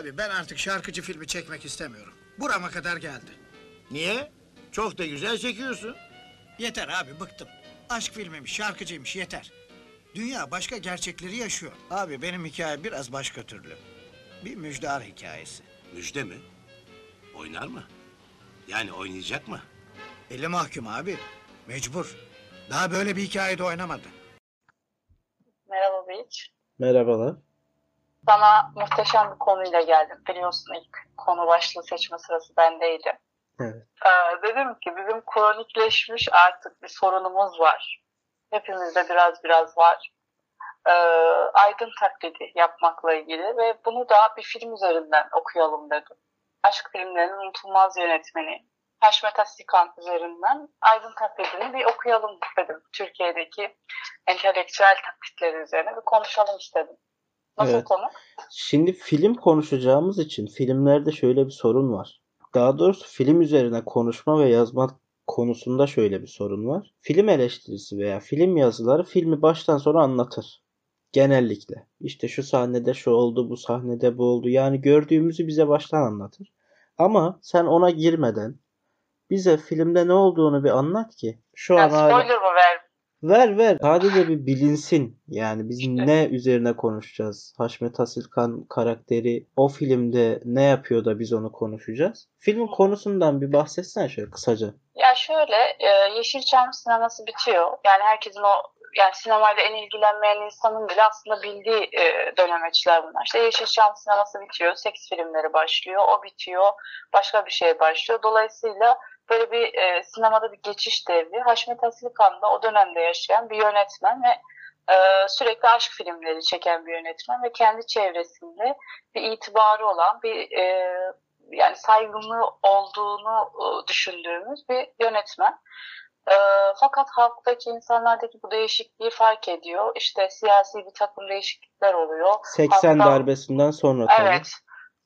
Abi ben artık şarkıcı filmi çekmek istemiyorum. Burama kadar geldi. Niye? Çok da güzel çekiyorsun. Yeter abi bıktım. Aşk filmiymiş, şarkıcıymış yeter. Dünya başka gerçekleri yaşıyor. Abi benim hikaye biraz başka türlü. Bir müjdar hikayesi. Müjde mi? Oynar mı? Yani oynayacak mı? Eli mahkum abi. Mecbur. Daha böyle bir hikayede oynamadı. Merhaba Beyiç. Merhabalar. Sana muhteşem bir konuyla geldim. Biliyorsun ilk konu başlığı seçme sırası bendeydi. Evet. Ee, dedim ki bizim kronikleşmiş artık bir sorunumuz var. Hepimizde biraz biraz var. Ee, aydın taklidi yapmakla ilgili ve bunu da bir film üzerinden okuyalım dedim. Aşk filmlerinin unutulmaz yönetmeni Haşmet Asikan üzerinden aydın taklidini bir okuyalım dedim. Türkiye'deki entelektüel taklitleri üzerine bir konuşalım istedim. Nasıl Evet. konu? Şimdi film konuşacağımız için filmlerde şöyle bir sorun var. Daha doğrusu film üzerine konuşma ve yazma konusunda şöyle bir sorun var. Film eleştirisi veya film yazıları filmi baştan sona anlatır. Genellikle. İşte şu sahnede şu oldu, bu sahnede bu oldu. Yani gördüğümüzü bize baştan anlatır. Ama sen ona girmeden bize filmde ne olduğunu bir anlat ki şu an Yani hala... spoiler mı ver? Ver ver. Sadece bir bilinsin. Yani biz ne üzerine konuşacağız? Haşmet Asilkan karakteri o filmde ne yapıyor da biz onu konuşacağız? Filmin konusundan bir bahsetsene şöyle kısaca. Ya şöyle, e, Yeşilçam sineması bitiyor. Yani herkesin o yani sinemayla en ilgilenmeyen insanın bile aslında bildiği e, dönemeçler bunlar. İşte Yeşilçam sineması bitiyor, seks filmleri başlıyor, o bitiyor, başka bir şey başlıyor. Dolayısıyla böyle bir e, sinemada bir geçiş devri. Haşmet Asilkan da o dönemde yaşayan bir yönetmen ve e, sürekli aşk filmleri çeken bir yönetmen ve kendi çevresinde bir itibarı olan bir e, yani saygınlığı olduğunu e, düşündüğümüz bir yönetmen. E, fakat halktaki insanlardaki bu değişikliği fark ediyor. İşte siyasi bir takım değişiklikler oluyor. 80 Hatta- darbesinden sonra tabii. Evet.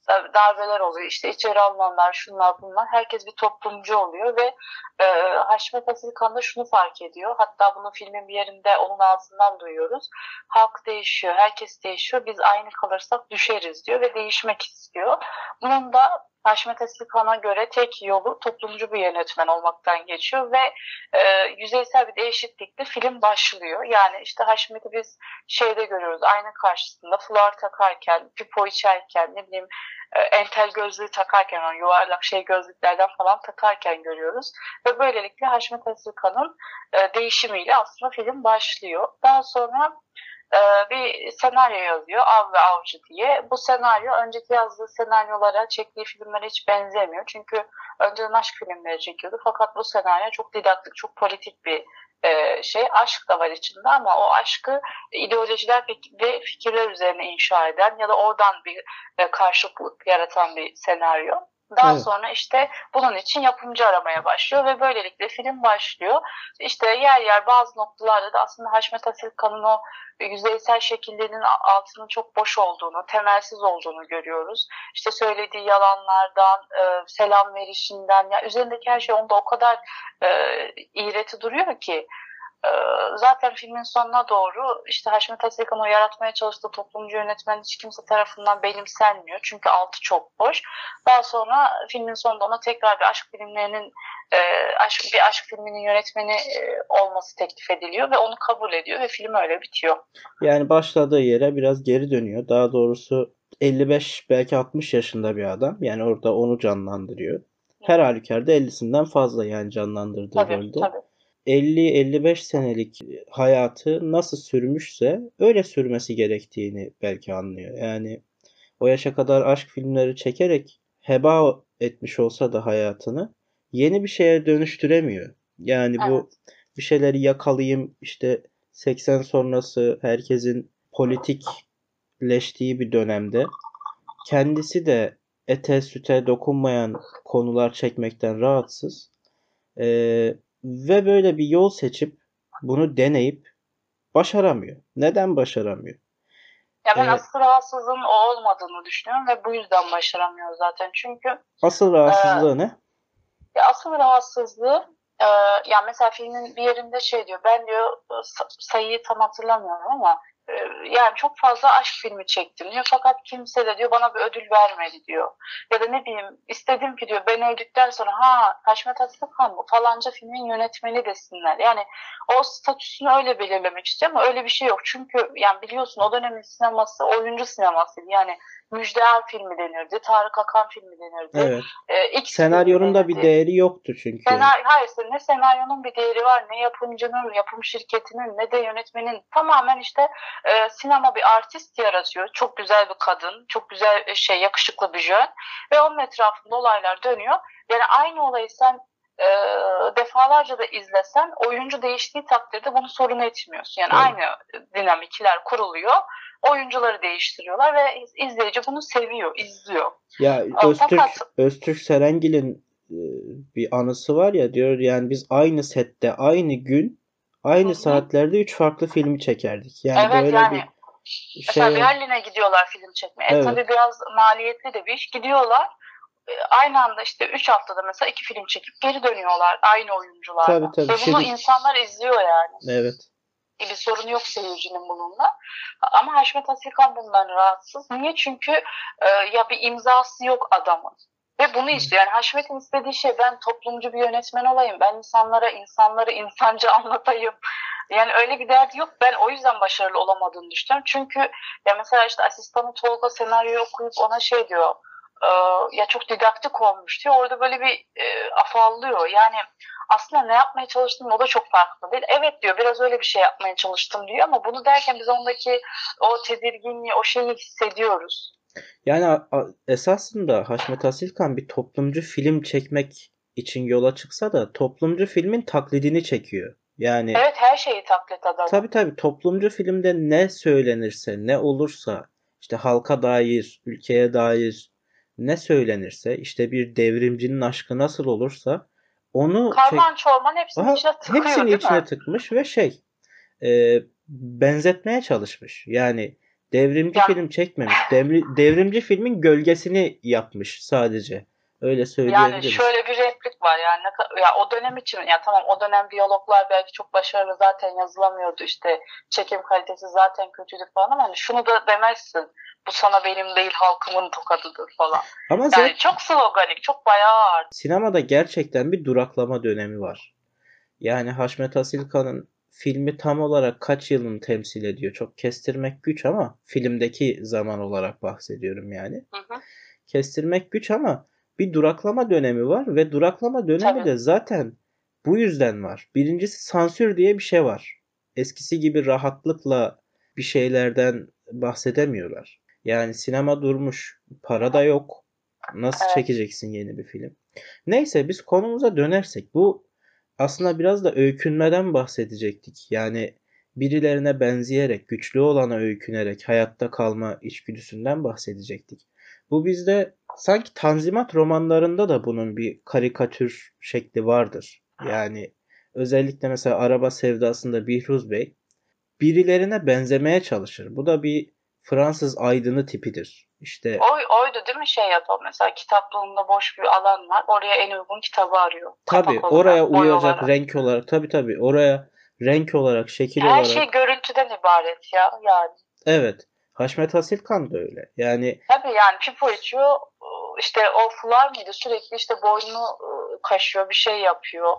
Dar- Darbeler oluyor. İşte içeri alınanlar, şunlar bunlar. Herkes bir toplumcu oluyor ve e, Haşmet Asilkan da şunu fark ediyor. Hatta bunu filmin bir yerinde onun ağzından duyuyoruz. Halk değişiyor, herkes değişiyor. Biz aynı kalırsak düşeriz diyor ve değişmek istiyor. Bunun da Haşmet Asilkan'a göre tek yolu toplumcu bir yönetmen olmaktan geçiyor ve e, yüzeysel bir değişiklikle film başlıyor. Yani işte Haşmet'i biz şeyde görüyoruz ayna karşısında fular takarken, pipo içerken, ne bileyim e, entel gözlüğü takarken, o yuvarlak şey gözlüklerden falan takarken görüyoruz. Ve böylelikle Haşmet Asilkan'ın e, değişimiyle aslında film başlıyor. Daha sonra e, bir senaryo yazıyor Av ve Avcı diye. Bu senaryo önceki yazdığı senaryolara, çektiği filmlere hiç benzemiyor. Çünkü önceden aşk filmleri çekiyordu. Fakat bu senaryo çok didaktik, çok politik bir e, şey. Aşk da var içinde ama o aşkı ideolojiler ve fikirler üzerine inşa eden ya da oradan bir e, karşılık yaratan bir senaryo. Daha Evet. sonra işte bunun için yapımcı aramaya başlıyor ve böylelikle film başlıyor. İşte yer yer bazı noktalarda da aslında Haşmet Asilkan'ın o yüzeysel şekillerinin altının çok boş olduğunu, temelsiz olduğunu görüyoruz. İşte söylediği yalanlardan, e, selam verişinden, ya üzerindeki her şey onda o kadar e, iğreti duruyor ki zaten filmin sonuna doğru işte Haşmet o yaratmaya çalıştığı toplumcu yönetmen hiç kimse tarafından benimsenmiyor. Çünkü altı çok boş. Daha sonra filmin sonunda ona tekrar bir aşk filmlerinin e, aşk, bir aşk filminin yönetmeni e, olması teklif ediliyor ve onu kabul ediyor ve film öyle bitiyor. Yani başladığı yere biraz geri dönüyor. Daha doğrusu 55 belki 60 yaşında bir adam. Yani orada onu canlandırıyor. Her halükarda 50'sinden fazla yani canlandırdığı Tabii rolde. tabii. 50-55 senelik hayatı nasıl sürmüşse öyle sürmesi gerektiğini belki anlıyor. Yani o yaşa kadar aşk filmleri çekerek heba etmiş olsa da hayatını yeni bir şeye dönüştüremiyor. Yani bu bir şeyleri yakalayayım işte 80 sonrası herkesin politikleştiği bir dönemde kendisi de ete süte dokunmayan konular çekmekten rahatsız. Ee, ve böyle bir yol seçip bunu deneyip başaramıyor. Neden başaramıyor? Ya ben Evet. asıl rahatsızlığın o olmadığını düşünüyorum ve bu yüzden başaramıyor zaten. Çünkü Asıl rahatsızlığı ne? Ya asıl rahatsızlığı e, ya mesela filmin bir yerinde şey diyor ben diyor sa- sayıyı tam hatırlamıyorum ama e, yani çok fazla aşk filmi çektim diyor. Fakat kimse de diyor bana bir ödül vermedi diyor. Ya da ne bileyim istedim ki diyor ben öldükten sonra ha Haşmet Aslıkan bu falanca filmin yönetmeni desinler. Yani o statüsünü öyle belirlemek istiyor ama öyle bir şey yok. Çünkü yani biliyorsun o dönemin sineması oyuncu sinemasıydı. Yani Müjdeer filmi denirdi, Tarık Akan filmi denirdi. Evet. E, X Senaryonun da bir değeri yoktu çünkü. Senaryo, hayır ne senaryonun bir değeri var ne yapımcının, yapım şirketinin ne de yönetmenin tamamen işte e, sinema bir artist yaratıyor. Çok güzel bir kadın, çok güzel e, şey yakışıklı bir jön ve onun etrafında olaylar dönüyor. Yani aynı olayı sen e, defalarca da izlesen oyuncu değiştiği takdirde bunu sorun etmiyorsun. Yani Evet. aynı dinamikler kuruluyor. Oyuncuları değiştiriyorlar ve iz- izleyici bunu seviyor, izliyor. Ya Öztürk fakat- Öztürk Serengil'in e, bir anısı var ya diyor yani biz aynı sette aynı gün aynı Hı hı. saatlerde üç farklı filmi çekerdik. Yani Evet, böyle yani bir Mesela şey Berlin'e gidiyorlar film çekmeye. E, Evet. tabii biraz maliyetli de bir iş. Gidiyorlar. E, Aynı anda işte 3 haftada mesela iki film çekip geri dönüyorlar aynı oyuncularla. Tabii, tabii. Ve bunu Şimdi- insanlar izliyor yani. evet. Bir sorun yok seyircinin bununla. Ama Haşmet Aslıkan bundan rahatsız. Niye? Çünkü e, ya bir imzası yok adamın. Ve bunu istiyor. Yani Haşmet'in istediği şey ben toplumcu bir yönetmen olayım. Ben insanlara insanları insanca anlatayım. Yani öyle bir derdi yok. Ben o yüzden başarılı olamadığını düşünüyorum. Çünkü ya mesela işte asistanı Tolga senaryoyu okuyup ona şey diyor. e, ya çok didaktik olmuş diyor. Orada böyle bir e, afallıyor. Yani aslında ne yapmaya çalıştığım o da çok farklı değil. Evet diyor biraz öyle bir şey yapmaya çalıştım diyor ama bunu derken biz ondaki o tedirginliği, o şeyi hissediyoruz. Yani esasında Haşmet Asilkan bir toplumcu film çekmek için yola çıksa da toplumcu filmin taklidini çekiyor. Yani Evet her şeyi taklit adam. Tabii tabii toplumcu filmde ne söylenirse, ne olursa, işte halka dair, ülkeye dair ne söylenirse, işte bir devrimcinin aşkı nasıl olursa onu çek- Karman çorman hepsinin Aha, içine tıkıyor hepsini içine mi? tıkmış ve şey e, benzetmeye çalışmış. Yani devrimci Ya- film çekmemiş. Devri- devrimci filmin gölgesini yapmış sadece. Öyle Yani söyleyebiliriz. şöyle bir replik var yani ne ya o dönem için ya tamam o dönem diyaloglar belki çok başarılı zaten yazılamıyordu işte çekim kalitesi zaten kötüydü falan ama hani şunu da demezsin bu sana benim değil halkımın tokadıdır falan. Ama Yani zaten çok sloganik çok bayağı ağır. sinemada gerçekten bir duraklama dönemi var. Yani Haşmet Asilkan'ın filmi tam olarak kaç yılını temsil ediyor? Çok kestirmek güç ama filmdeki zaman olarak bahsediyorum yani. Hı hı. Kestirmek güç ama bir duraklama dönemi var ve duraklama dönemi Tabii. de zaten bu yüzden var. Birincisi sansür diye bir şey var. Eskisi gibi rahatlıkla bir şeylerden bahsedemiyorlar. Yani sinema durmuş, para da yok. Nasıl Evet. çekeceksin yeni bir film? Neyse biz konumuza dönersek bu aslında biraz da öykünmeden bahsedecektik. Yani birilerine benzeyerek, güçlü olana öykünerek hayatta kalma içgüdüsünden bahsedecektik. Bu bizde sanki Tanzimat romanlarında da bunun bir karikatür şekli vardır. Yani özellikle mesela Araba Sevdası'nda Bihruz Bey birilerine benzemeye çalışır. Bu da bir Fransız aydını tipidir. İşte Oy, oydu değil mi şey yapan mesela kitaplığında boş bir alan var oraya en uygun kitabı arıyor. olarak, oraya uyacak olarak. renk olarak tabii tabii oraya renk olarak, şekil Her olarak şey görüntüden ibaret ya yani. evet. Haşmet Asilkan da öyle. Yani Tabii yani pipo içiyor işte o fular mıydı sürekli işte boynunu ıı, kaşıyor bir şey yapıyor.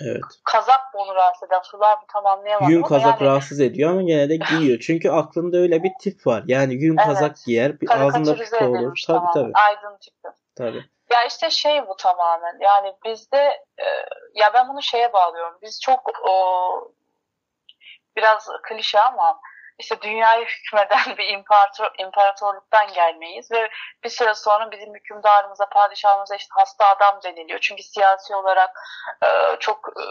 Evet. Kazak mı onu rahatsız eden fular mı tam anlayamadım Yün kazak yani rahatsız ediyor ama gene de giyiyor. Çünkü aklında öyle bir tip var. Yani yün Evet. kazak giyer, bir ağzında karikatürize pipo olur. Tabii tamamen. tabii. Aydın tipi. Tabii. Ya işte şey bu tamamen. Yani bizde e, ya ben bunu şeye bağlıyorum. Biz çok o, biraz klişe ama işte dünyayı hükmeden bir imparator, imparatorluktan gelmeyiz ve bir süre sonra bizim hükümdarımıza, padişahımıza işte hasta adam deniliyor. Çünkü siyasi olarak e, çok e,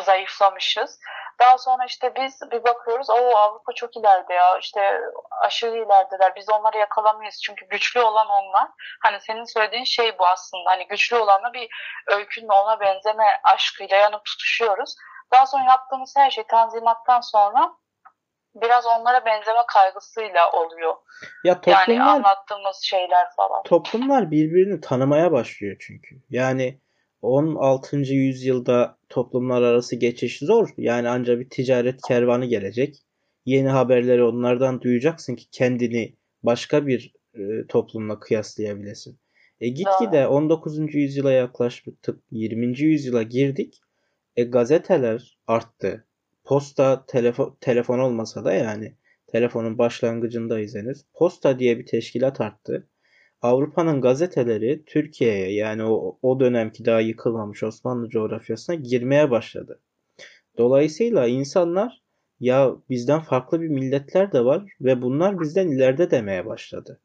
zayıflamışız. Daha sonra işte biz bir bakıyoruz, o Avrupa çok ileride ya, işte aşırı ilerideler. Biz onları yakalamayız çünkü güçlü olan onlar. Hani senin söylediğin şey bu aslında. Hani güçlü olanla bir öykünle ona benzeme aşkıyla yanıp tutuşuyoruz. Daha sonra yaptığımız her şey tanzimattan sonra biraz onlara benzeme kaygısıyla oluyor. Ya Yani toplumlar anlattığımız şeyler falan. toplumlar birbirini tanımaya başlıyor çünkü. Yani 16. yüzyılda toplumlar arası geçiş zor. Yani ancak bir ticaret kervanı gelecek. Yeni haberleri onlardan duyacaksın ki kendini başka bir e, toplumla kıyaslayabilesin. E gitgide 19. yüzyıla yaklaştık, 20. yüzyıla girdik. E gazeteler arttı. Posta telefon telefon olmasa da yani telefonun başlangıcındayız henüz. Posta diye bir teşkilat arttı. Avrupa'nın gazeteleri Türkiye'ye yani o, o dönemki daha yıkılmamış Osmanlı coğrafyasına girmeye başladı. Dolayısıyla insanlar ya bizden farklı bir milletler de var ve bunlar bizden ileride demeye başladı.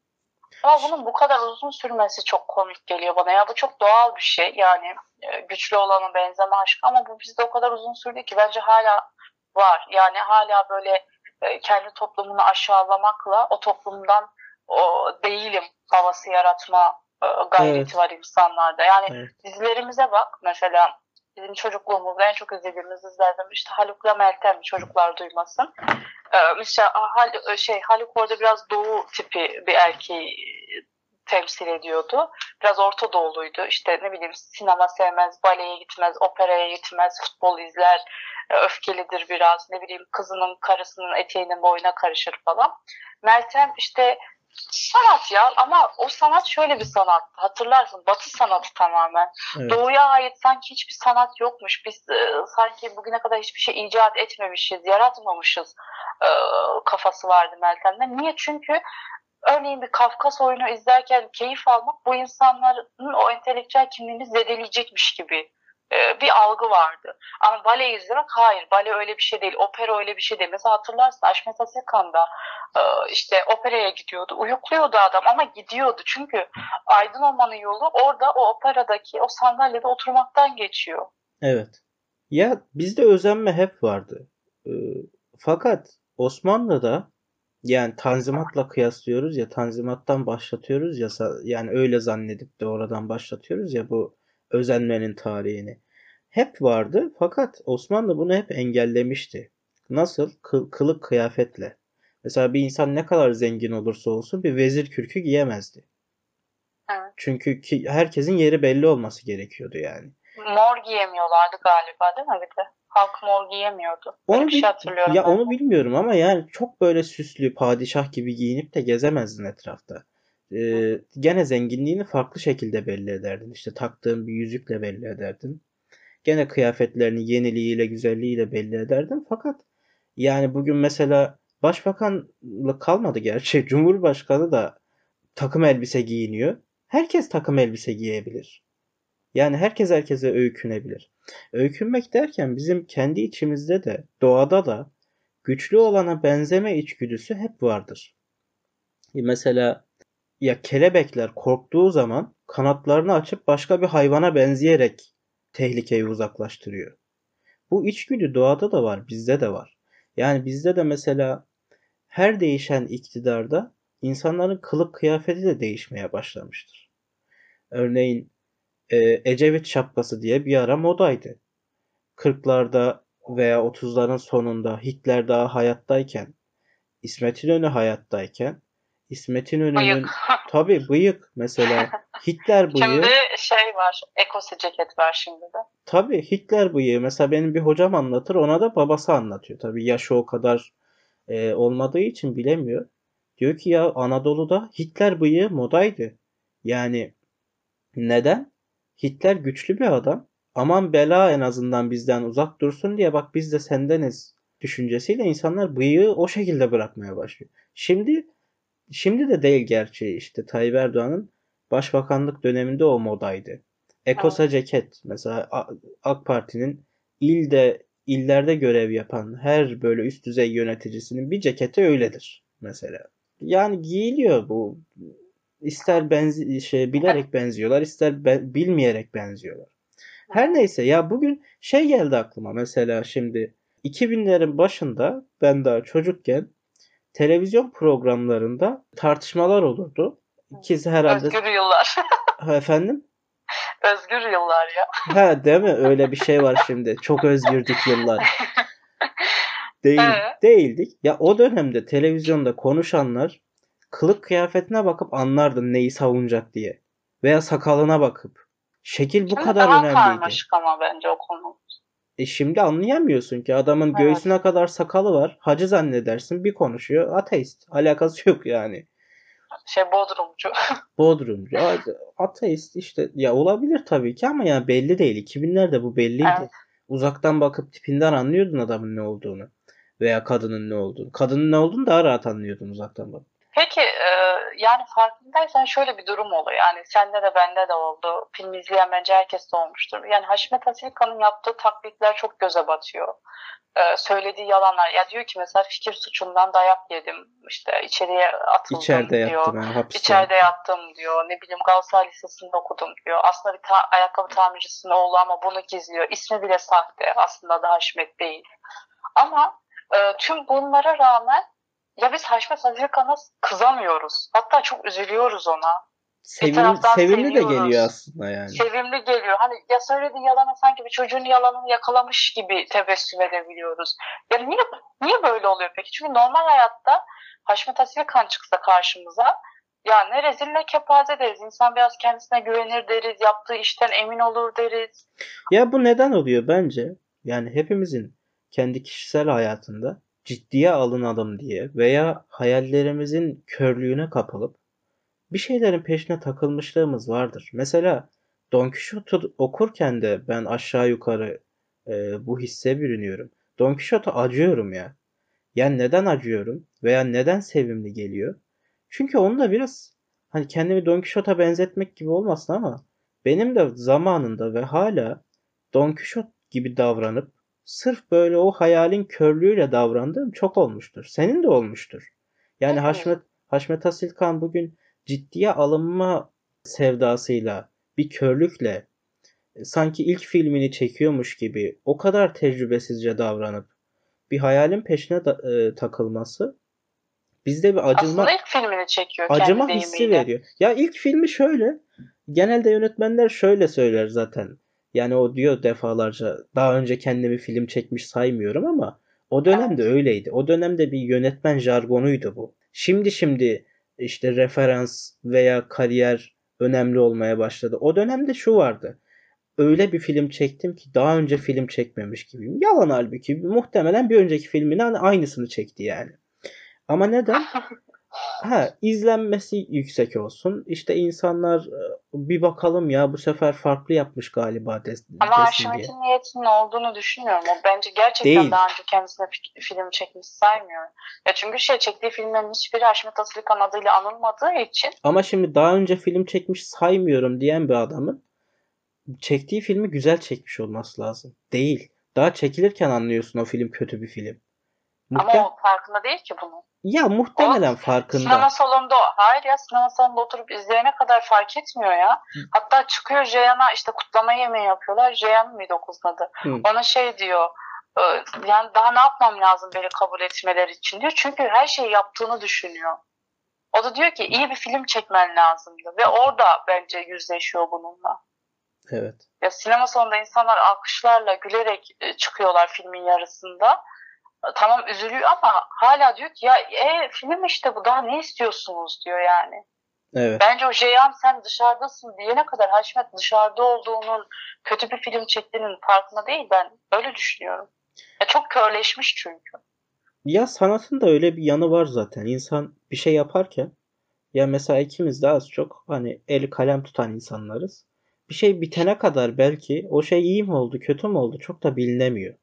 Ama bunun bu kadar uzun sürmesi çok komik geliyor bana. Ya bu çok doğal bir şey. Yani e, güçlü olana benzeme aşkı ama bu bizde o kadar uzun sürdü ki bence hala var. Yani hala böyle e, kendi toplumunu aşağılamakla o toplumdan o değilim havası yaratma e, gayreti Evet. var insanlarda. Yani Evet. dizilerimize bak mesela bizim çocukluğumuzda en çok izlediğimiz dizilerden işte Haluk'la Meltem çocuklar duymasın. Ee, mesela Hal, şey Haluk orada biraz doğu tipi bir erkeği temsil ediyordu. Biraz Orta Doğuluydu. İşte ne bileyim sinema sevmez, baleye gitmez, operaya gitmez, futbol izler, e, öfkelidir biraz. Ne bileyim kızının karısının eteğinin boyuna karışır falan. Meltem işte sanat ya ama o sanat şöyle bir sanat. Hatırlarsın Batı sanatı tamamen. Evet. Doğuya ait sanki hiçbir sanat yokmuş. Biz e, sanki bugüne kadar hiçbir şey icat etmemişiz, yaratmamışız e, kafası vardı Meltem'de. Niye? Çünkü örneğin bir Kafkas oyunu izlerken keyif almak bu insanların o entelektüel kimliğini zedeleyecekmiş gibi e, bir algı vardı. Ama bale izlemek hayır. Bale öyle bir şey değil. Opera öyle bir şey değil. Mesela hatırlarsın Aşmet Asekan'da e, işte operaya gidiyordu. Uyukluyordu adam ama gidiyordu. Çünkü aydın olmanın yolu orada o operadaki o sandalyede oturmaktan geçiyor. Evet. Ya bizde özenme hep vardı. Ee, fakat Osmanlı'da yani Tanzimat'la kıyaslıyoruz ya Tanzimat'tan başlatıyoruz ya yani öyle zannedip de oradan başlatıyoruz ya bu özenmenin tarihini. Hep vardı fakat Osmanlı bunu hep engellemişti. Nasıl? Kı- kılık kıyafetle. Mesela bir insan ne kadar zengin olursa olsun bir vezir kürkü giyemezdi. Evet. Çünkü ki herkesin yeri belli olması gerekiyordu yani. Mor giyemiyorlardı galiba değil mi bir de? Halk mor giyemiyordu. Onu bir şey hatırlıyorum ya ben. onu bilmiyorum ama yani çok böyle süslü padişah gibi giyinip de gezemezdin etrafta. Ee, gene zenginliğini farklı şekilde belli ederdin. İşte taktığın bir yüzükle belli ederdin. Gene kıyafetlerini yeniliğiyle, güzelliğiyle belli ederdin. Fakat yani bugün mesela başbakanlık kalmadı gerçi. Cumhurbaşkanı da takım elbise giyiniyor. Herkes takım elbise giyebilir. Yani herkes herkese öykünebilir. Öykünmek derken bizim kendi içimizde de doğada da güçlü olana benzeme içgüdüsü hep vardır. Mesela ya kelebekler korktuğu zaman kanatlarını açıp başka bir hayvana benzeyerek tehlikeyi uzaklaştırıyor. Bu içgüdü doğada da var, bizde de var. Yani bizde de mesela her değişen iktidarda insanların kılık kıyafeti de değişmeye başlamıştır. Örneğin e, Ecevit şapkası diye bir ara modaydı. 40'larda veya 30'ların sonunda Hitler daha hayattayken, İsmet İnönü hayattayken, İsmet İnönü'nün tabii bıyık mesela Hitler bıyığı Şimdi şey var, ekosi ceket var şimdi de. Tabii Hitler bıyığı mesela benim bir hocam anlatır ona da babası anlatıyor. Tabii yaşı o kadar e, olmadığı için bilemiyor. Diyor ki ya Anadolu'da Hitler bıyığı modaydı. Yani neden? Hitler güçlü bir adam. Aman bela en azından bizden uzak dursun diye bak biz de sendeniz düşüncesiyle insanlar bıyığı o şekilde bırakmaya başlıyor. Şimdi şimdi de değil gerçi işte Tayyip Erdoğan'ın başbakanlık döneminde o modaydı. Ekosa ceket mesela AK Parti'nin ilde illerde görev yapan her böyle üst düzey yöneticisinin bir ceketi öyledir mesela. Yani giyiliyor bu. İster benzi şey bilerek benziyorlar, ister be- bilmeyerek benziyorlar. Her neyse ya bugün şey geldi aklıma mesela şimdi 2000'lerin başında ben daha çocukken televizyon programlarında tartışmalar olurdu. İkisi herhalde Özgür yıllar. Ha, efendim Özgür yıllar ya. Ha değil mi? Öyle bir şey var şimdi. Çok özgürdük yıllar. Değil, Evet. değildik. Ya o dönemde televizyonda konuşanlar kılık kıyafetine bakıp anlardın neyi savunacak diye. Veya sakalına bakıp. Şekil bu Şimdi kadar daha önemliydi. karmaşık ama bence o konu. E şimdi anlayamıyorsun ki adamın Evet. göğsüne kadar sakalı var. Hacı zannedersin bir konuşuyor. Ateist. Alakası yok yani. Şey Bodrumcu. Bodrumcu. Ateist işte. Ya olabilir tabii ki ama yani belli değil. 2000'lerde bu belliydi. Evet. Uzaktan bakıp tipinden anlıyordun adamın ne olduğunu. Veya kadının ne olduğunu. Kadının ne olduğunu daha rahat anlıyordun uzaktan bak. Peki e, yani farkındaysan şöyle bir durum oluyor. Yani sende de bende de oldu. Film izleyen bence herkes de olmuştur. Yani Haşmet Asilkan'ın yaptığı taklitler çok göze batıyor. E, söylediği yalanlar. Ya diyor ki mesela fikir suçundan dayak yedim. İşte içeriye atıldım İçeride diyor. yattım yani hapiste. İçeride yattım diyor. Ne bileyim Galatasaray Lisesi'nde okudum diyor. Aslında bir ta- ayakkabı tamircisinin oğlu ama bunu gizliyor. İsmi bile sahte. Aslında da Haşmet değil. Ama e, tüm bunlara rağmen ya biz Haşmet Hazırkan'a kızamıyoruz. Hatta çok üzülüyoruz ona. Sevimli, taraftan sevimli de geliyor aslında yani. Sevimli geliyor. Hani ya söylediği yalana sanki bir çocuğun yalanını yakalamış gibi tebessüm edebiliyoruz. Ya niye niye böyle oluyor peki? Çünkü normal hayatta Haşmet Asilkan çıksa karşımıza ya ne rezil ne kepaze deriz. İnsan biraz kendisine güvenir deriz. Yaptığı işten emin olur deriz. Ya bu neden oluyor bence? Yani hepimizin kendi kişisel hayatında ciddiye alınalım diye veya hayallerimizin körlüğüne kapılıp bir şeylerin peşine takılmışlığımız vardır. Mesela Don Quixote'u okurken de ben aşağı yukarı e, bu hisse bürünüyorum. Don Quixote'a acıyorum ya. Yani neden acıyorum veya neden sevimli geliyor? Çünkü onu da biraz hani kendimi Don Quixote'a benzetmek gibi olmasın ama benim de zamanında ve hala Don Quixote gibi davranıp sırf böyle o hayalin körlüğüyle davrandığım çok olmuştur. Senin de olmuştur. Yani Evet. Haşmet Haşmet Asilkan bugün ciddiye alınma sevdasıyla bir körlükle e, sanki ilk filmini çekiyormuş gibi o kadar tecrübesizce davranıp bir hayalin peşine da- e, takılması bizde bir acıma Aslında ilk filmini çekiyor acıma kendi hissi veriyor. Ya ilk filmi şöyle. Genelde yönetmenler şöyle söyler zaten. Yani o diyor defalarca daha önce kendimi film çekmiş saymıyorum ama o dönemde öyleydi. O dönemde bir yönetmen jargonuydu bu. Şimdi şimdi işte referans veya kariyer önemli olmaya başladı. O dönemde şu vardı. Öyle bir film çektim ki daha önce film çekmemiş gibiyim. Yalan halbuki. Muhtemelen bir önceki filmin aynısını çekti yani. Ama neden? Ha, izlenmesi yüksek olsun. İşte insanlar e, bir bakalım ya bu sefer farklı yapmış galiba des- Ama. Haşmet'in niyetinin olduğunu düşünüyorum. O bence gerçekten Değil. daha önce kendisine fi- film çekmiş saymıyorum. Ya çünkü şey çektiği filmlerin hiçbiri Haşmet Aslıkan adıyla anılmadığı için Ama şimdi daha önce film çekmiş saymıyorum diyen bir adamın çektiği filmi güzel çekmiş olması lazım. Değil. Daha çekilirken anlıyorsun o film kötü bir film. Muhtem ama o farkında değil ki bunun. ya muhtemelen farkında. Sinema salonunda hayır ya sinema salonunda oturup izleyene kadar fark etmiyor ya. Hatta çıkıyor Ceyhan'a işte kutlama yemeği yapıyorlar. Ceyhan mıydı o kızın adı? Hı. Ona şey diyor e, yani daha ne yapmam lazım beni kabul etmeleri için diyor. Çünkü her şeyi yaptığını düşünüyor. O da diyor ki iyi bir film çekmen lazımdı. Ve orada bence yüzleşiyor bununla. Evet. Ya sinema salonunda insanlar alkışlarla gülerek e, çıkıyorlar filmin yarısında. Tamam üzülüyor ama hala diyor ki ya e, film işte bu daha ne istiyorsunuz diyor yani. Evet. Bence o Ceyhan sen dışarıdasın diyene kadar Haşmet dışarıda olduğunun kötü bir film çektiğinin farkında değil ben öyle düşünüyorum. Ya çok körleşmiş çünkü. Ya sanatın da öyle bir yanı var zaten. İnsan bir şey yaparken ya mesela ikimiz de az çok hani el kalem tutan insanlarız. Bir şey bitene kadar belki o şey iyi mi oldu, kötü mü oldu çok da bilinemiyor.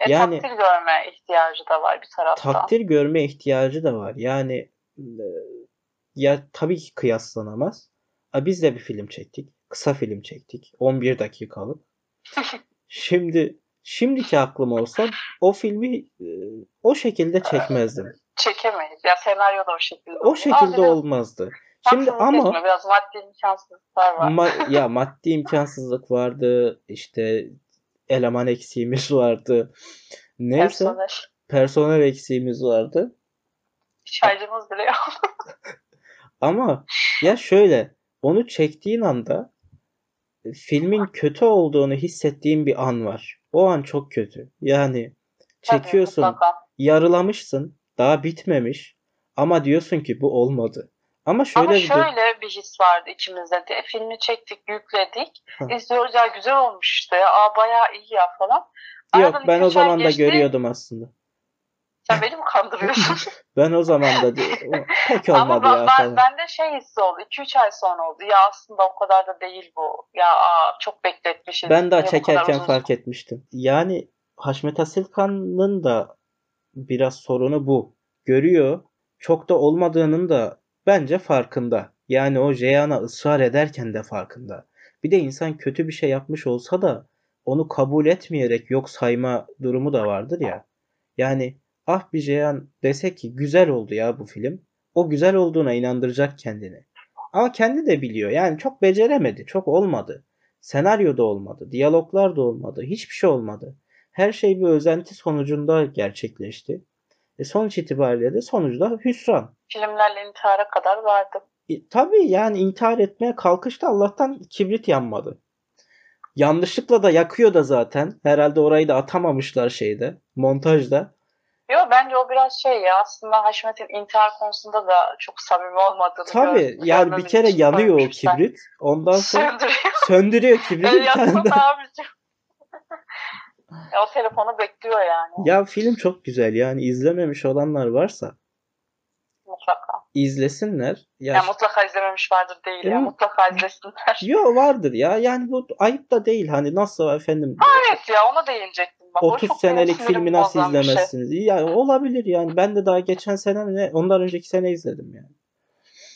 E, Yani- takdir görme ihtiyacı da var bir taraftan. Takdir görme ihtiyacı da var. Yani e, ya tabii ki kıyaslanamaz. A, biz de bir film çektik. Kısa film çektik. 11 dakikalık. Şimdi şimdiki aklım olsa o filmi e, o şekilde çekmezdim. Çekemeyiz. Ya senaryo da o şekilde. O şekilde Aa, olmazdı. Şimdi ama etme, biraz maddi imkansızlıklar var. ma- ya maddi imkansızlık vardı. işte eleman eksiğimiz vardı. Neyse Personel. personel eksiğimiz vardı. Şarjımız bile yok. Ama ya şöyle onu çektiğin anda e, filmin kötü olduğunu hissettiğin bir an var. O an çok kötü. Yani Tabii, çekiyorsun, mutlaka. yarılamışsın, daha bitmemiş ama diyorsun ki bu olmadı. Ama şöyle Ama bir şöyle bir his vardı içimizde de. Filmi çektik, yükledik. Hı. İzliyoruz ya güzel olmuş işte. Aa bayağı iyi ya falan. Yok Aradan ben iki o zaman da geçti. görüyordum aslında. Sen beni mi kandırıyorsun? Ben o zaman da pek Ama olmadı ben, ya ben, falan. bende şey hissi oldu. 2-3 ay sonra oldu. Ya aslında o kadar da değil bu. Ya aa, çok bekletmişiz. Ben daha Niye çekerken fark etmiştim. Yani Haşmet Asilkan'ın da biraz sorunu bu. Görüyor. Çok da olmadığının da bence farkında. Yani o Ceyhan'a ısrar ederken de farkında. Bir de insan kötü bir şey yapmış olsa da onu kabul etmeyerek yok sayma durumu da vardır ya. Yani ah bir Ceyhan dese ki güzel oldu ya bu film. O güzel olduğuna inandıracak kendini. Ama kendi de biliyor. Yani çok beceremedi. Çok olmadı. Senaryo da olmadı. Diyaloglar da olmadı. Hiçbir şey olmadı. Her şey bir özenti sonucunda gerçekleşti. E sonuç itibariyle de sonuçta hüsran. Filmlerle intihara kadar vardı. E, tabii yani intihar etmeye kalkışta Allah'tan kibrit yanmadı. Yanlışlıkla da yakıyor da zaten. Herhalde orayı da atamamışlar şeyde. Montajda. Yo bence o biraz şey ya aslında Haşmet'in intihar konusunda da çok samimi olmadığını Tabii gör- yani bir kere yanıyor o kibrit. Ondan sonra Söndürüyor. söndürüyor kibriti El bir tane daha. Ya o telefonu bekliyor yani. Ya film çok güzel. Yani izlememiş olanlar varsa Mutlaka. izlesinler. Ya Ya mutlaka izlememiş vardır değil Değil ya. mi? Mutlaka izlesinler. Yo vardır ya. Yani bu ayıp da değil. Hani nasıl efendim Evet ya ona değinecektim. Bak, o 30 çok benim senelik filmi nasıl şey. izlemezsiniz? Ya olabilir yani. Ben de daha geçen sene ne ondan önceki sene izledim yani.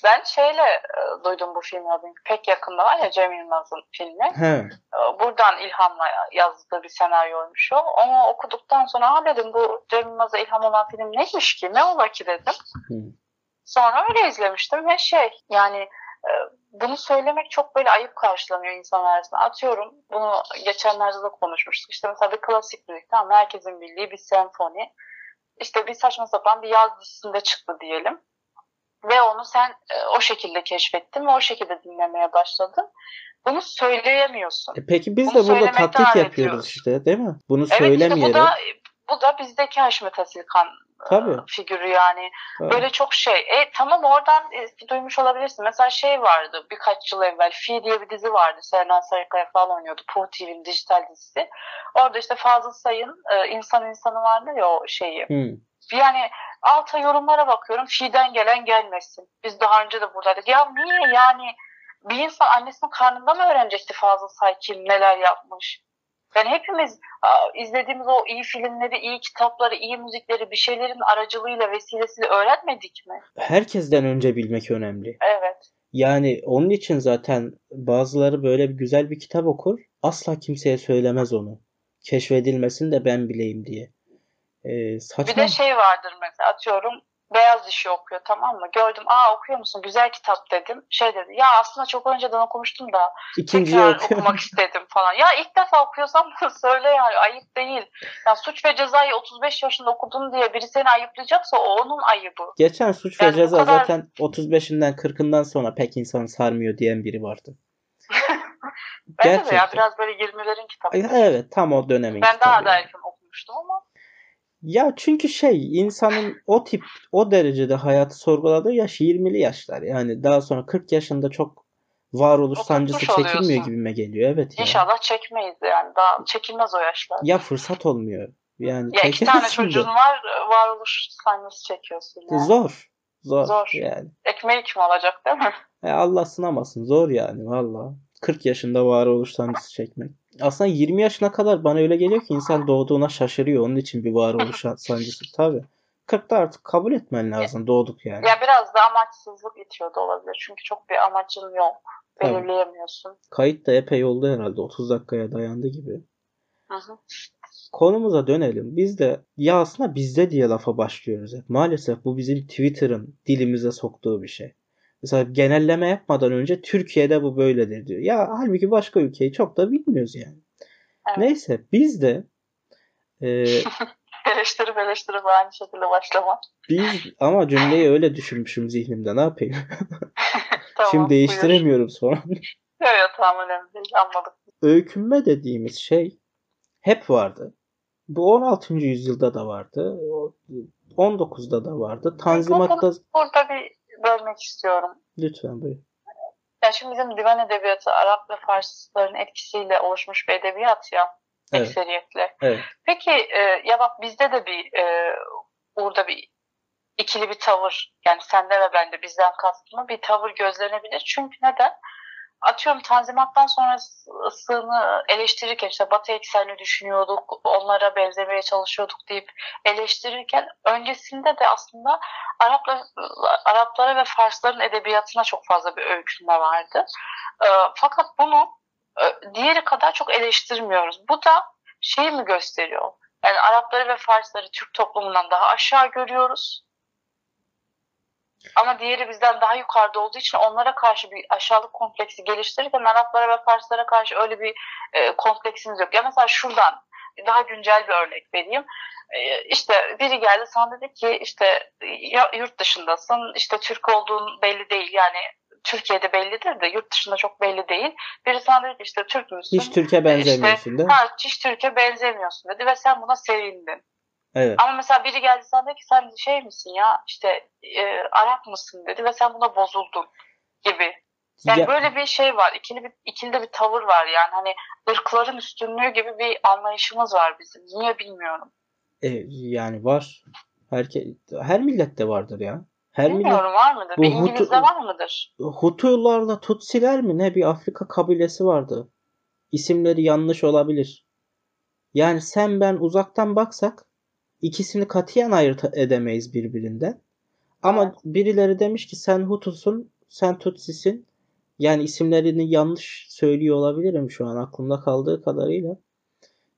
Ben şeyle e, duydum bu filmi adını. Pek yakında var ya Cem Yılmaz'ın filmi. He. E, Buradan ilhamla yazdığı bir senaryoymuş o. Onu okuduktan sonra ha dedim bu Cem Yılmaz'a ilham olan film neymiş ki? Ne ola ki dedim. Hı. Sonra öyle izlemiştim ve şey yani e, bunu söylemek çok böyle ayıp karşılanıyor insan arasında. Atıyorum bunu geçenlerde de konuşmuştuk. İşte mesela bir klasik müzik tamam herkesin bildiği bir senfoni. İşte bir saçma sapan bir yaz dizisinde çıktı diyelim. Ve onu sen e, o şekilde keşfettin ve o şekilde dinlemeye başladın. Bunu söyleyemiyorsun. E peki biz Bunu de burada taklit ediyoruz. yapıyoruz işte değil mi? Bunu Evet işte söylemeyerek. bu da bu da bizdeki Haşmet Asilkan e, Tabii. figürü yani. Tabii. Böyle çok şey. E tamam oradan e, duymuş olabilirsin. Mesela şey vardı birkaç yıl evvel. Fi diye bir dizi vardı. Sernan Sarıkaya falan oynuyordu. Puh TV'nin dijital dizisi. Orada işte Fazıl Say'ın e, insan insanı vardı ya o şeyi. Hı. Yani alta yorumlara bakıyorum. Fi'den gelen gelmesin. Biz daha önce de buradaydık. Ya niye yani bir insan annesinin karnında mı öğrenecekti Fazıl Say kim neler yapmış? Yani hepimiz izlediğimiz o iyi filmleri, iyi kitapları, iyi müzikleri bir şeylerin aracılığıyla, vesilesiyle öğrenmedik mi? Herkesten önce bilmek önemli. Evet. Yani onun için zaten bazıları böyle bir güzel bir kitap okur. Asla kimseye söylemez onu. Keşfedilmesin de ben bileyim diye. Bir saçma. de şey vardır mesela atıyorum beyaz dişi okuyor tamam mı? Gördüm aa okuyor musun? Güzel kitap dedim. Şey dedi ya aslında çok önceden okumuştum da İkinciyi tekrar okuyor. okumak istedim falan. Ya ilk defa okuyorsan bunu söyle yani ayıp değil. Ya suç ve cezayı 35 yaşında okudun diye biri seni ayıplayacaksa o onun ayıbı. Geçen Suç ve Yani bu Ceza kadar- zaten 35'inden 40'ından sonra pek insan sarmıyor diyen biri vardı. Bence de ya Gerçekten. biraz böyle 20'lerin kitabı. Evet tam o dönemin ben daha da erken okumuştum ama Ya çünkü şey insanın o tip o derecede hayatı sorguladığı yaş 20'li yaşlar. Yani daha sonra 40 yaşında çok varoluş Oturtmuş sancısı çekilmiyor oluyorsun. gibime geliyor. Evet ya. inşallah çekmeyiz yani. Daha çekilmez o yaşlar. Ya fırsat olmuyor. Yani Ya iki tane çocuğun var varoluş sancısı çekiyorsun yani. Zor. Zor. Zor. Yani. Ekmeği kim alacak değil mi? E Allah sınamasın. Zor yani valla. 40 yaşında varoluş sancısı çekmek. Aslında 20 yaşına kadar bana öyle geliyor ki insan doğduğuna şaşırıyor. Onun için bir varoluş sancısı. Tabii. 40'ta artık kabul etmen lazım. Doğduk yani. Ya biraz da amaçsızlık itiyor da olabilir. Çünkü çok bir amacın yok. Tabii. Belirleyemiyorsun. Kayıt da epey oldu herhalde. 30 dakikaya dayandı gibi. Hı hı. Konumuza dönelim. Biz de ya aslında bizde diye lafa başlıyoruz hep. Maalesef bu bizim Twitter'ın dilimize soktuğu bir şey. Mesela genelleme yapmadan önce Türkiye'de bu böyledir diyor. Ya halbuki başka ülkeyi çok da bilmiyoruz yani. Evet. Neyse biz de e, Eleştirip eleştirip aynı şekilde başlama. biz ama cümleyi öyle düşünmüşüm zihnimde ne yapayım? Tamam, Şimdi değiştiremiyorum sonra. Buyur. Yok yok tamam önemli değil anladık. Öykünme dediğimiz şey hep vardı. Bu 16. yüzyılda da vardı. o 19'da da vardı. Tanzimat'ta Burada bir bölmek istiyorum. lütfen buyur. Ya şimdi bizim divan edebiyatı Arap ve Farsların etkisiyle oluşmuş bir edebiyat ya. Evet. ekseriyetle. Evet. Peki e, ya bak bizde de bir e, burada bir ikili bir tavır yani sende ve bende bizden kastımı bir tavır gözlenebilir. Çünkü neden? Atıyorum Tanzimat'tan sonrasını eleştirirken işte Batı eksenli düşünüyorduk, onlara benzemeye çalışıyorduk deyip eleştirirken öncesinde de aslında Araplar, Araplara ve Farsların edebiyatına çok fazla bir öykünme vardı. E, fakat bunu e, diğeri kadar çok eleştirmiyoruz. Bu da şey mi gösteriyor? Yani Arapları ve Farsları Türk toplumundan daha aşağı görüyoruz. Ama diğeri bizden daha yukarıda olduğu için onlara karşı bir aşağılık kompleksi geliştirirken Araplara ve Farslara karşı öyle bir e, kompleksimiz yok. Ya mesela şuradan daha güncel bir örnek vereyim. E, işte biri geldi sana dedi ki işte yurt dışındasın işte Türk olduğun belli değil yani Türkiye'de bellidir de yurt dışında çok belli değil. Biri sana dedi ki işte Türk müsün? Hiç Türkiye benzemiyorsun değil mi? Ha, hiç Türkiye benzemiyorsun dedi ve sen buna sevindin. Evet. Ama mesela biri geldi sana dedi ki sen şey misin ya işte e, Arap mısın dedi ve sen buna bozuldun gibi. Yani Ya- böyle bir şey var. İkili bir, ikili de bir tavır var yani. Hani ırkların üstünlüğü gibi bir anlayışımız var bizim. Niye bilmiyorum. E, yani var. Herke her millette vardır ya. Her millet Bilmiyorum var mıdır? Bu Bir Hutu- var mıdır? Hutularla Tutsiler mi ne bir Afrika kabilesi vardı. İsimleri yanlış olabilir. Yani sen ben uzaktan baksak ikisini katiyen ayırt edemeyiz birbirinden. Ama Evet. birileri demiş ki sen Hutusun, sen Tutsisin. Yani isimlerini yanlış söylüyor olabilirim şu an aklımda kaldığı kadarıyla.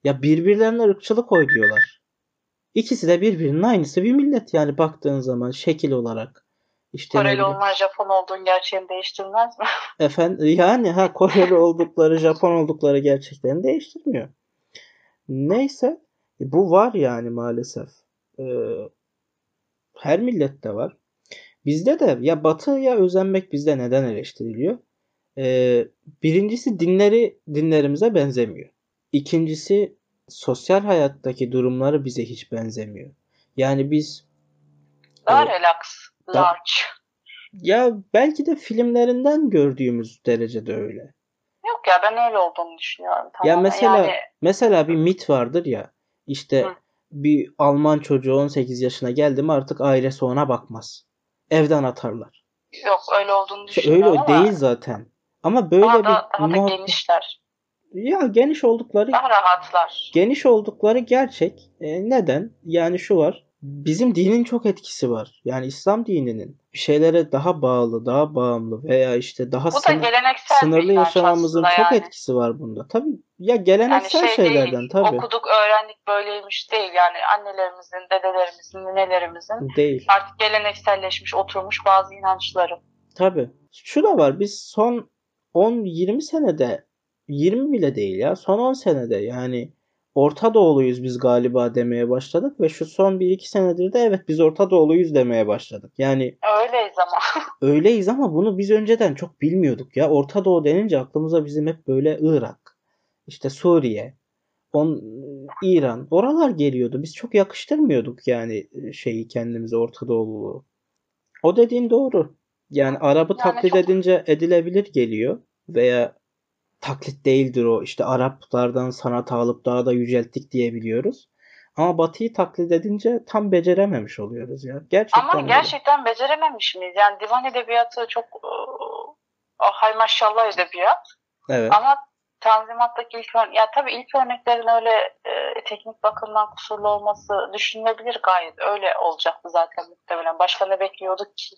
Ya birbirlerine ırkçılık oynuyorlar. İkisi de birbirinin aynısı bir millet yani baktığın zaman şekil olarak. İşte Koreli olman Japon olduğun gerçeğini değiştirmez mi? Efendim yani ha Koreli oldukları, Japon oldukları gerçeklerini değiştirmiyor. Neyse e, bu var yani maalesef. Ee, her millette var. Bizde de ya Batı'ya özenmek bizde neden eleştiriliyor? Ee, birincisi dinleri dinlerimize benzemiyor. İkincisi sosyal hayattaki durumları bize hiç benzemiyor. Yani biz Daha Evet. relax, Da- large. ya belki de filmlerinden gördüğümüz derecede öyle. Yok ya ben öyle olduğunu düşünüyorum. Ya Tamamen. mesela Yani mesela bir mit vardır ya. İşte Hı. bir Alman çocuğu 18 yaşına geldi mi artık ailesi ona bakmaz. Evden atarlar. yok öyle olduğunu İşte düşünüyorum öyle ama değil zaten. Ama böyle daha bir da, daha da genişler. ya geniş oldukları Daha rahatlar. geniş oldukları gerçek. E, neden? Yani şu var. Bizim dinin çok etkisi var. Yani İslam dininin bir şeylere daha bağlı, daha bağımlı veya işte daha sınır- sınırlı yaşamamızın aslında çok yani. etkisi var bunda. Tabii ya Yani geleneksel şey şeylerden değil, tabii. okuduk öğrendik böyleymiş değil. Yani annelerimizin, dedelerimizin, ninelerimizin Değil. artık gelenekselleşmiş, oturmuş bazı inançları. Tabii. Şu da var. Biz son 10-20 senede 20 bile değil ya. Son 10 senede yani Orta Doğuluyuz biz galiba demeye başladık ve şu son 1-2 senedir de evet biz Orta Doğuluyuz demeye başladık. Yani Öyleyiz ama. öyleyiz ama bunu biz önceden çok bilmiyorduk ya. Orta Doğu denince aklımıza bizim hep böyle Irak, işte Suriye, on, İran oralar geliyordu. Biz çok yakıştırmıyorduk yani şeyi kendimize Orta Doğululuğu. O dediğin doğru. Yani Arap'ı Yani taklit çok- edince edilebilir geliyor veya taklit değildir o. İşte Araplardan sanat alıp daha da yücelttik diyebiliyoruz. Ama Batı'yı taklit edince tam becerememiş oluyoruz ya. Gerçekten Ama öyle. gerçekten becerememiş miyiz? Yani divan edebiyatı çok e, hay maşallah edebiyat. Evet. Ama Tanzimat'taki ilk ör- ya tabii ilk örneklerin öyle e, teknik bakımdan kusurlu olması düşünülebilir gayet. Öyle olacaktı zaten muhtemelen. Başka ne bekliyorduk ki?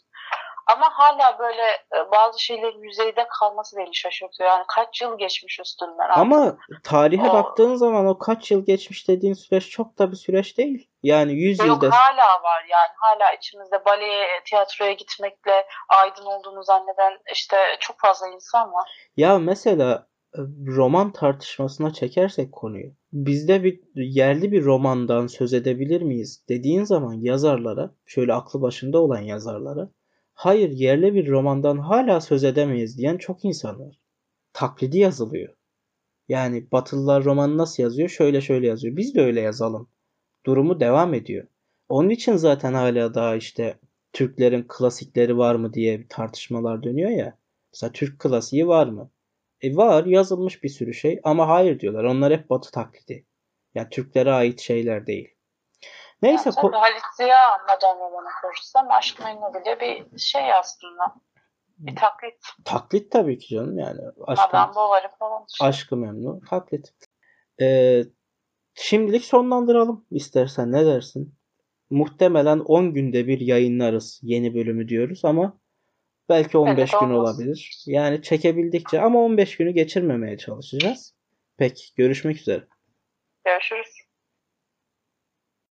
Ama hala böyle e, bazı şeylerin yüzeyde kalması beni şaşırtıyor. Yani kaç yıl geçmiş üstünden. artık. Ama tarihe O- baktığın zaman o kaç yıl geçmiş dediğin süreç çok da bir süreç değil. Yani 100 Yok yılda hala var yani hala içimizde baleye, tiyatroya gitmekle aydın olduğunu zanneden işte çok fazla insan var. Ya mesela e, roman tartışmasına çekersek konuyu. Bizde bir yerli bir romandan söz edebilir miyiz dediğin zaman yazarlara, şöyle aklı başında olan yazarlara, hayır yerli bir romandan hala söz edemeyiz diyen çok insan var. Taklidi yazılıyor. Yani Batılılar romanı nasıl yazıyor? Şöyle şöyle yazıyor. Biz de öyle yazalım. Durumu devam ediyor. Onun için zaten hala daha işte Türklerin klasikleri var mı diye tartışmalar dönüyor ya. Mesela Türk klasiği var mı? E var yazılmış bir sürü şey ama hayır diyorlar. Onlar hep Batı taklidi. Yani Türklere ait şeyler değil. Neyse Yani ko- Halit Ziya Madame Bana konuşsam Aşk Memnu bile bir şey aslında. Bir taklit. taklit tabii ki canım yani. Aşkı, Madame Bovary falan aşkı memnun taklit. Ee, şimdilik sonlandıralım istersen ne dersin? Muhtemelen 10 günde bir yayınlarız yeni bölümü diyoruz ama belki 15 gün olmaz. olabilir. Yani çekebildikçe ama 15 günü geçirmemeye çalışacağız. Peki görüşmek üzere. Görüşürüz.